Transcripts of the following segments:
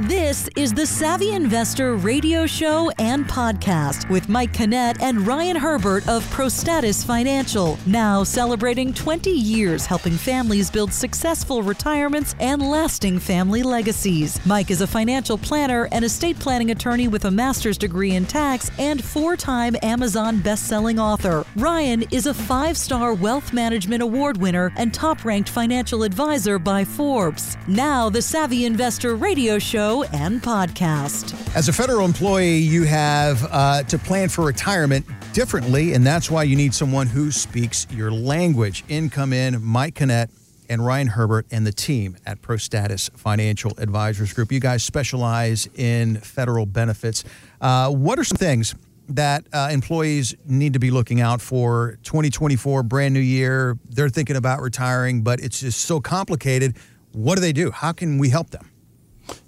This is the Savvy Investor radio show and podcast with Mike Canet and Ryan Herbert of ProStatus Financial. Now celebrating 20 years helping families build successful retirements and lasting family legacies. Mike is a financial planner and estate planning attorney with a master's degree in tax and four time Amazon best-selling author. Ryan is a five star wealth management award winner and top ranked financial advisor by Forbes. Now, the Savvy Investor radio show and podcast. As a federal employee, you have uh, to plan for retirement differently, and that's why you need someone who speaks your language. In come in Mike Canet and Ryan Herbert and the team at ProStatus Financial Advisors Group. You guys specialize in federal benefits. Uh, what are some things that uh, employees need to be looking out for 2024 brand new year they're thinking about retiring but it's just so complicated what do they do how can we help them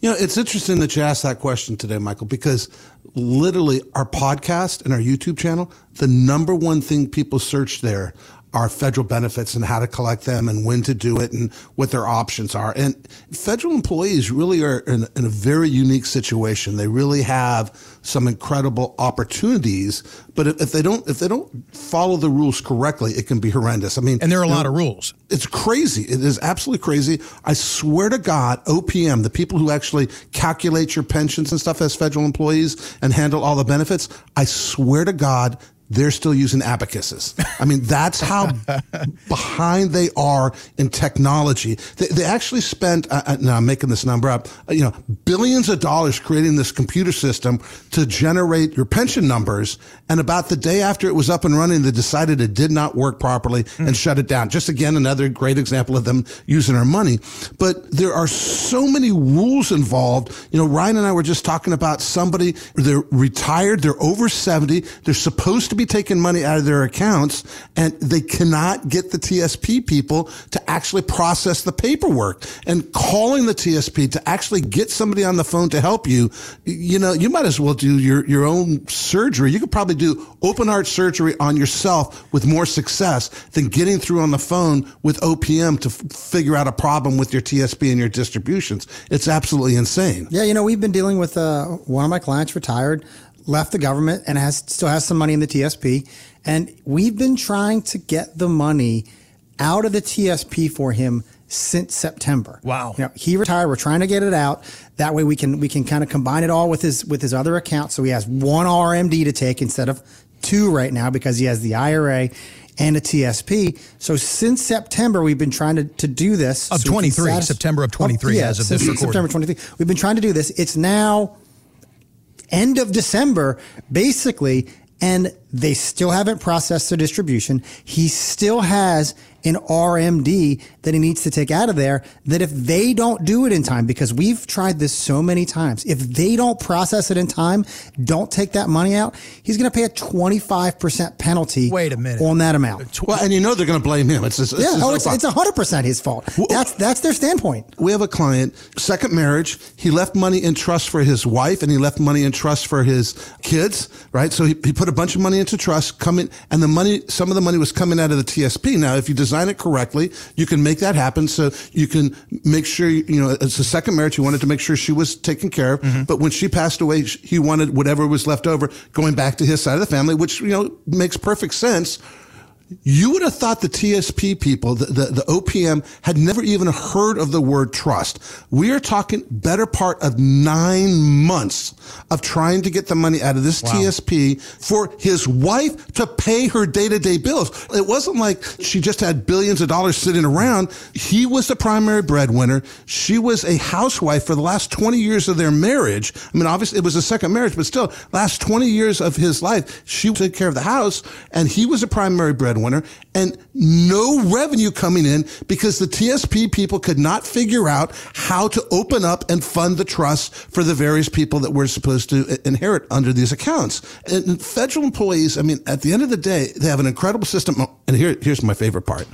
you know, it's interesting that you asked that question today, Michael, because literally our podcast and our YouTube channel, the number one thing people search there are federal benefits and how to collect them and when to do it and what their options are. And federal employees really are in, in, a very unique situation. They really have some incredible opportunities, but if they don't if they don't follow the rules correctly, it can be horrendous. I mean, and there are a lot know, of rules. It's crazy. It is absolutely crazy. I swear to God, OPM, the people who actually calculate your pensions and stuff as federal employees and handle all the benefits, I swear to God, they're still using abacuses. I mean, that's how behind they are in technology. They, they actually spent, uh, uh, now I'm making this number up, uh, you know, billions of dollars creating this computer system to generate your pension numbers. And about the day after it was up and running, they decided it did not work properly mm. and shut it down. Just again, another great example of them using our money. But there are so many rules involved. You know, Ryan and I were just talking about somebody, they're retired, they're over 70, they're supposed to be taking money out of their accounts and they cannot get the TSP people to actually process the paperwork and calling the TSP to actually get somebody on the phone to help you. You know, you might as well do your, your own surgery. You could probably do open heart surgery on yourself with more success than getting through on the phone with OPM to f- figure out a problem with your TSP and your distributions. It's absolutely insane. Yeah, you know, we've been dealing with uh, one of my clients retired left the government and has still has some money in the TSP. And we've been trying to get the money out of the TSP for him since September. Wow. You know, he retired. We're trying to get it out. That way we can we can kind of combine it all with his with his other account. So he has one RMD to take instead of two right now because he has the IRA and a TSP. So since September, we've been trying to, to do this. Of so 23, September of 23 oh, yeah, as of this recording. September 23. We've been trying to do this. It's now end of December, basically, and they still haven't processed the distribution. He still has an RMD that he needs to take out of there that if they don't do it in time, because we've tried this so many times, if they don't process it in time, don't take that money out, he's going to pay a 25% penalty Wait a minute. on that amount. Uh, well, and you know they're going to blame him. It's, it's, yeah, oh, it's, oh, it's, it's 100% his fault. That's, that's their standpoint. We have a client, second marriage. He left money in trust for his wife and he left money in trust for his kids, right? So he, he put a bunch of money into trust, coming, and the money, some of the money was coming out of the TSP. Now, if you design design it correctly, you can make that happen. So you can make sure, you know, it's a second marriage. He wanted to make sure she was taken care of. Mm-hmm. But when she passed away, he wanted whatever was left over going back to his side of the family, which, you know, makes perfect sense you would have thought the TSP people, the, the, the, OPM, had never even heard of the word trust. We are talking better part of nine months of trying to get the money out of this wow. TSP for his wife to pay her day to day bills. It wasn't like she just had billions of dollars sitting around. He was the primary breadwinner. She was a housewife for the last 20 years of their marriage. I mean, obviously it was a second marriage, but still last 20 years of his life, she took care of the house and he was a primary breadwinner breadwinner and no revenue coming in because the TSP people could not figure out how to open up and fund the trust for the various people that were supposed to inherit under these accounts. And federal employees, I mean, at the end of the day, they have an incredible system. And here, here's my favorite part.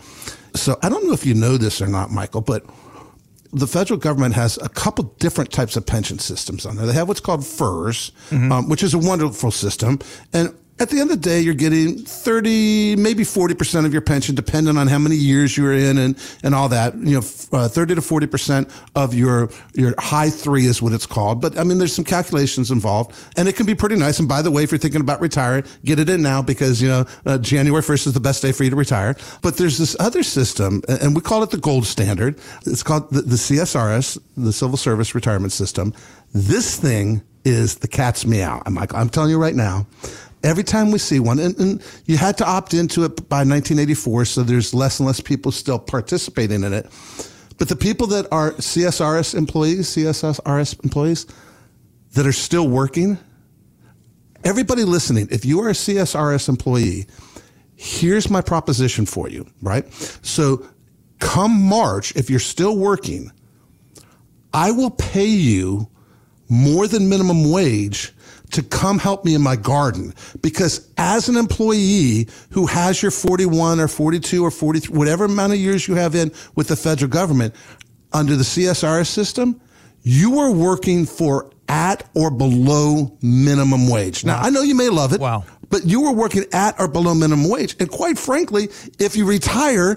So I don't know if you know this or not, Michael, but the federal government has a couple different types of pension systems on there. They have what's called FERS, mm-hmm. um, which is a wonderful system. And at the end of the day, you're getting 30, maybe 40% of your pension, depending on how many years you're in and, and all that. You know, uh, 30 to 40% of your, your high three is what it's called. But I mean, there's some calculations involved and it can be pretty nice. And by the way, if you're thinking about retiring, get it in now because, you know, uh, January 1st is the best day for you to retire. But there's this other system and we call it the gold standard. It's called the, the CSRS, the Civil Service Retirement System. This thing is the cat's meow. I'm, like, I'm telling you right now every time we see one, and, and, you had to opt into it by 1984, so there's less and less people still participating in it. But the people that are CSRS employees, CSRS employees that are still working, everybody listening, if you are a CSRS employee, here's my proposition for you, right? So come March, if you're still working, I will pay you more than minimum wage to come help me in my garden. Because as an employee who has your 41 or 42 or 43, whatever amount of years you have in with the federal government under the CSRS system, you are working for at or below minimum wage. Now. I know you may love it. Wow. But you were working at or below minimum wage. And quite frankly, if you retire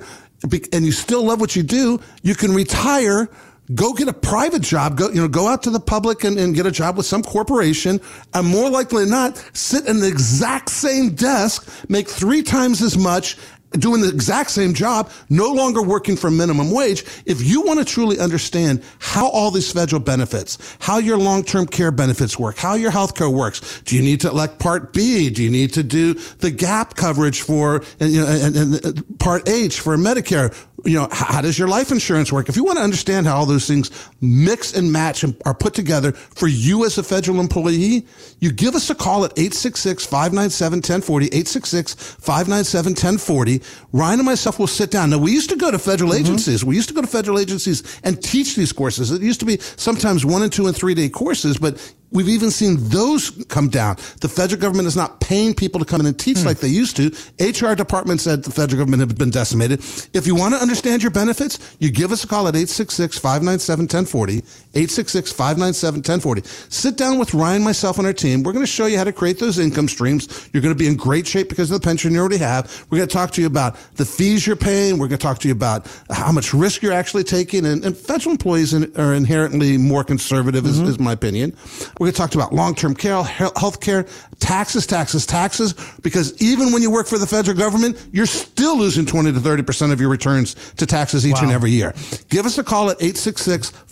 and you still love what you do, you can retire go get a private job go you know go out to the public and, and, get a job with some corporation and more likely than not sit in the exact same desk make three times as much doing the exact same job, no longer working for minimum wage. If you want to truly understand how all these federal benefits, how your long-term care benefits work, how your health care works, do you need to elect Part B? Do you need to do the gap coverage for, you know, and, and uh, Part H for Medicare? You know, how does your life insurance work? If you want to understand how all those things mix and match and are put together for you as a federal employee, you give us a call at 866-597-1040, 866-597-1040. Ryan and myself will sit down. Now, we used to go to federal mm-hmm. agencies. We used to go to federal agencies and teach these courses. It used to be sometimes one and two and three day courses, but We've even seen those come down. The federal government is not paying people to come in and teach hmm. like they used to. HR department said the federal government had been decimated. If you want to understand your benefits, you give us a call at 866-597-1040, 866-597-1040. Sit down with Ryan, myself, and our team. We're going to show you how to create those income streams. You're going to be in great shape because of the pension you already have. We're going to talk to you about the fees you're paying. We're going to talk to you about how much risk you're actually taking. And, and federal employees are inherently more conservative, mm-hmm. is, is my opinion. We're going to talk about long-term care, health care, taxes, taxes, taxes, because even when you work for the federal government, you're still losing 20 to 30% of your returns to taxes each wow. and every year. Give us a call at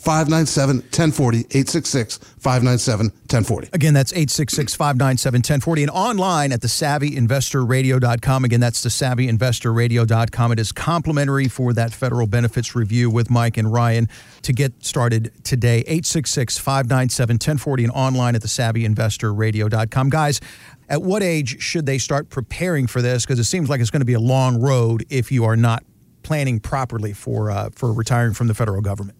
866-597-1040, 866-597-1040. Again, that's 866-597-1040 and online at the savvyinvestorradio.com. Again, that's the savvyinvestorradio.com. It is complimentary for that federal benefits review with Mike and Ryan to get started today. 866-597-1040 and online at the savvyinvestorradio.com. Guys, at what age should they start preparing for this? Because it seems like it's going to be a long road if you are not planning properly for uh, for retiring from the federal government.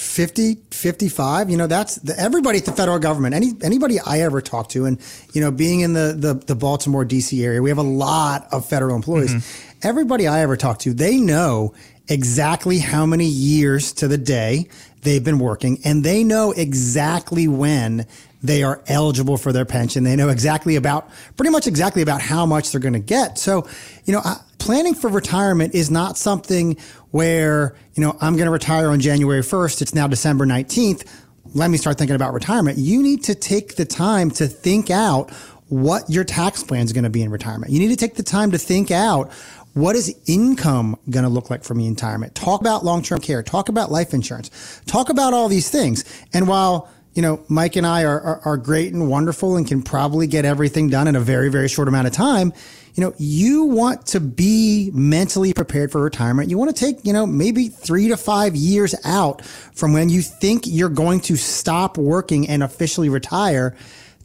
50 55 you know that's the, everybody at the federal government any anybody i ever talk to and you know being in the the, the baltimore dc area we have a lot of federal employees mm-hmm. everybody i ever talk to they know exactly how many years to the day they've been working and they know exactly when they are eligible for their pension. They know exactly about, pretty much exactly about how much they're going to get. So, you know, planning for retirement is not something where, you know, I'm going to retire on January 1st. It's now December 19th. Let me start thinking about retirement. You need to take the time to think out what your tax plan is going to be in retirement. You need to take the time to think out what is income going to look like for me in retirement? Talk about long-term care. Talk about life insurance. Talk about all these things. And while you know, Mike and I are, are, are, great and wonderful and can probably get everything done in a very, very short amount of time. You know, you want to be mentally prepared for retirement. You want to take, you know, maybe three to five years out from when you think you're going to stop working and officially retire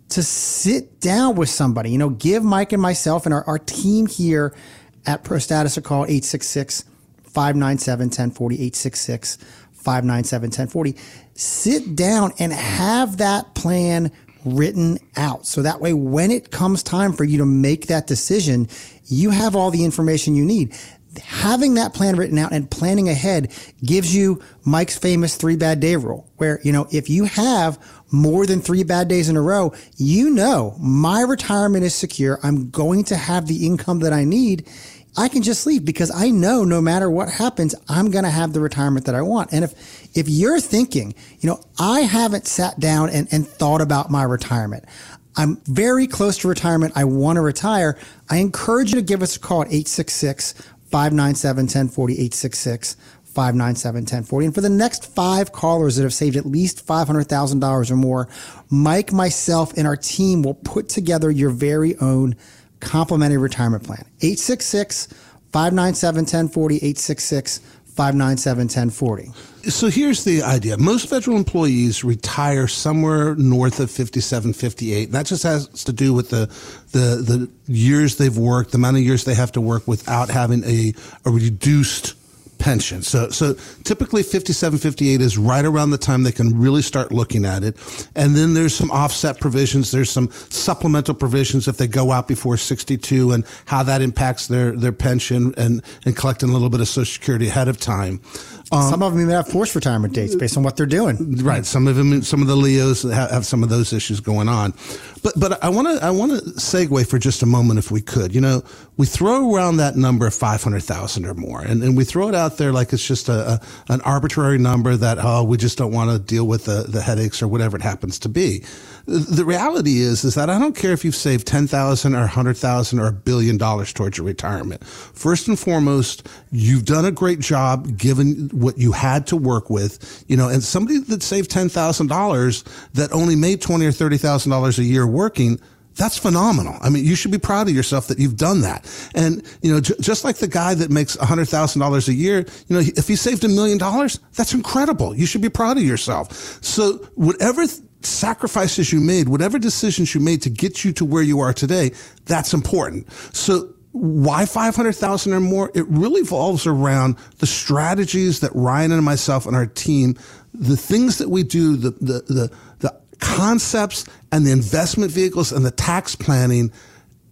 to sit down with somebody. You know, give Mike and myself and our, our team here at Pro Status a call 866 597 1040 866 597 1040. Sit down and have that plan written out. So that way, when it comes time for you to make that decision, you have all the information you need. having that plan written out and planning ahead gives you Mike's famous three bad day rule, where, you know, if you have more than three bad days in a row, you know, my retirement is secure. I'm going to have the income that I need. I can just leave because I know no matter what happens, I'm going to have the retirement that I want. And if, if you're thinking, you know, I haven't sat down and, and thought about my retirement. I'm very close to retirement. I want to retire. I encourage you to give us a call at 866 597 1040, 866 597 1040. And for the next five callers that have saved at least $500,000 or more, Mike, myself, and our team will put together your very own complimentary retirement plan. 866 597 1040, 866 597 1040. So here's the idea. Most federal employees retire somewhere north of 57, 58. And that just has to do with the, the, the years they've worked, the amount of years they have to work without having a, a reduced pension. So, so typically 57, 58 is right around the time they can really start looking at it. And then there's some offset provisions. There's some supplemental provisions if they go out before 62 and how that impacts their, their pension and, and collecting a little bit of social security ahead of time. Um, some of them even have forced retirement dates based on what they're doing. Right. Some of them, some of the LEOs have, have some of those issues going on. But, but I want to, I want to segue for just a moment if we could. You know, we throw around that number of 500,000 or more and, and we throw it out there like it's just a, a an arbitrary number that, oh, we just don't want to deal with the, the headaches or whatever it happens to be the reality is, is that I don't care if you've saved 10,000 or 100,000 or a billion dollars towards your retirement. First and foremost, you've done a great job given what you had to work with, you know, and somebody that saved $10,000 that only made 20 or $30,000 a year working, that's phenomenal. I mean, you should be proud of yourself that you've done that. And, you know, j- just like the guy that makes $100,000 a year, you know, if he saved a million dollars, that's incredible. You should be proud of yourself. So whatever th- sacrifices you made, whatever decisions you made to get you to where you are today, that's important. So why 500,000 or more? It really evolves around the strategies that Ryan and myself and our team, the things that we do, the, the, the, the concepts and the investment vehicles and the tax planning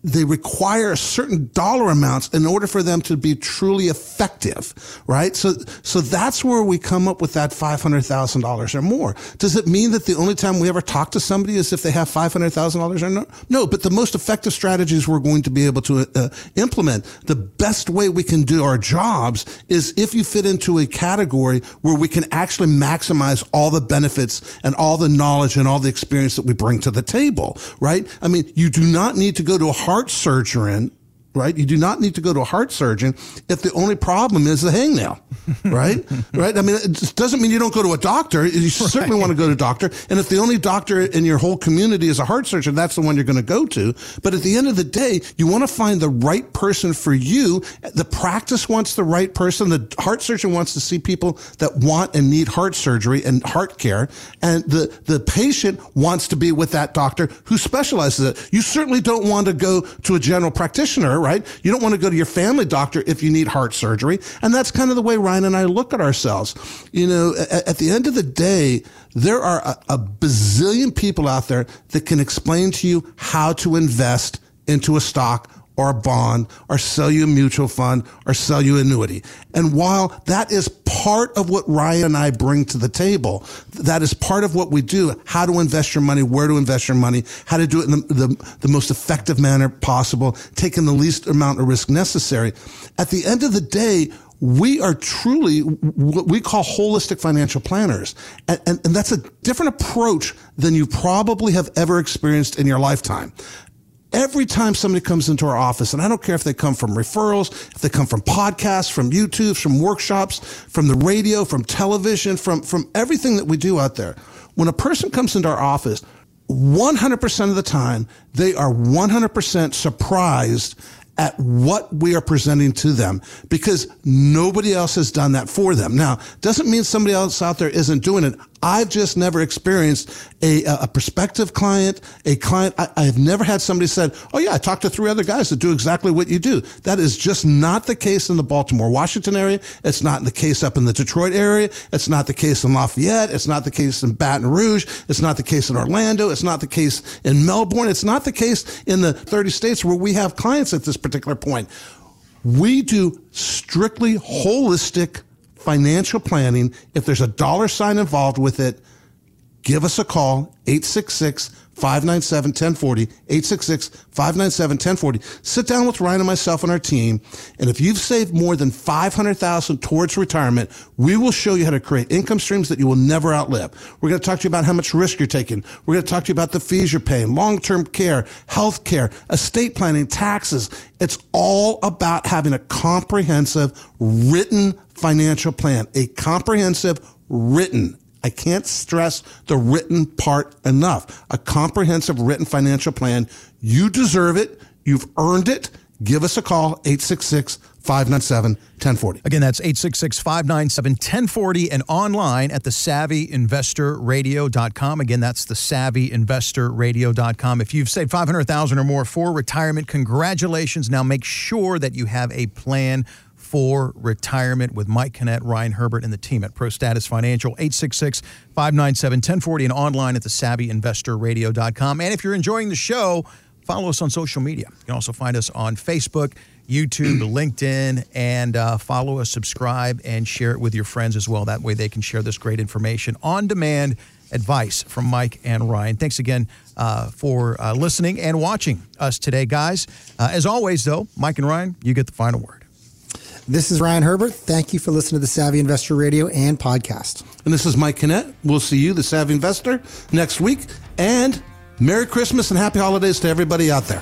they require certain dollar amounts in order for them to be truly effective, right? So, so that's where we come up with that $500,000 or more. Does it mean that the only time we ever talk to somebody is if they have $500,000 or no? No, but the most effective strategies we're going to be able to uh, implement, the best way we can do our jobs is if you fit into a category where we can actually maximize all the benefits and all the knowledge and all the experience that we bring to the table, right? I mean, you do not need to go to a heart surgeon right? You do not need to go to a heart surgeon if the only problem is the hangnail, right? right? I mean, it doesn't mean you don't go to a doctor. You certainly right. want to go to a doctor. And if the only doctor in your whole community is a heart surgeon, that's the one you're going to go to. But at the end of the day, you want to find the right person for you. The practice wants the right person. The heart surgeon wants to see people that want and need heart surgery and heart care. And the, the patient wants to be with that doctor who specializes it. You certainly don't want to go to a general practitioner right? You don't want to go to your family doctor if you need heart surgery. And that's kind of the way Ryan and I look at ourselves. You know, at, at the end of the day, there are a, a bazillion people out there that can explain to you how to invest into a stock or a bond or sell you a mutual fund or sell you annuity. And while that is part of what Ryan and I bring to the table, that is part of what we do, how to invest your money, where to invest your money, how to do it in the, the, the most effective manner possible, taking the least amount of risk necessary. At the end of the day, we are truly what we call holistic financial planners. And, and, and, that's a different approach than you probably have ever experienced in your lifetime every time somebody comes into our office, and I don't care if they come from referrals, if they come from podcasts, from YouTube, from workshops, from the radio, from television, from, from everything that we do out there, when a person comes into our office, 100% of the time, they are 100% surprised at what we are presenting to them because nobody else has done that for them. Now, doesn't mean somebody else out there isn't doing it. I've just never experienced a, a prospective client, a client. I, I, have never had somebody said, "Oh yeah, I talked to three other guys that do exactly what you do." That is just not the case in the Baltimore, Washington area. It's not the case up in the Detroit area. It's not the case in Lafayette. It's not the case in Baton Rouge. It's not the case in Orlando. It's not the case in Melbourne. It's not the case in the 30 states where we have clients at this particular point We do strictly holistic financial planning. If there's a dollar sign involved with it, give us a call, 866 597 1040, 866 597 1040. Sit down with Ryan and myself and our team. And if you've saved more than 500000 towards retirement, we will show you how to create income streams that you will never outlive. We're going to talk to you about how much risk you're taking. We're going to talk to you about the fees you're paying, long term care, health care, estate planning, taxes. It's all about having a comprehensive written financial plan, a comprehensive written I can't stress the written part enough. A comprehensive written financial plan. You deserve it. You've earned it. Give us a call, 866 597 1040. Again, that's 866 597 1040 and online at the savvyinvestorradio.com. Again, that's the savvyinvestorradio.com. If you've saved 500000 or more for retirement, congratulations. Now make sure that you have a plan for retirement with Mike Canet, Ryan Herbert, and the team at ProStatus Financial, 866 597 1040, and online at the savvyinvestorradio.com. And if you're enjoying the show, follow us on social media. You can also find us on Facebook, YouTube, LinkedIn, and uh, follow us, subscribe, and share it with your friends as well. That way they can share this great information on demand advice from Mike and Ryan. Thanks again uh, for uh, listening and watching us today, guys. Uh, as always, though, Mike and Ryan, you get the final word. This is Ryan Herbert. Thank you for listening to the Savvy Investor Radio and podcast. And this is Mike Canet. We'll see you, the Savvy Investor, next week. And Merry Christmas and Happy Holidays to everybody out there.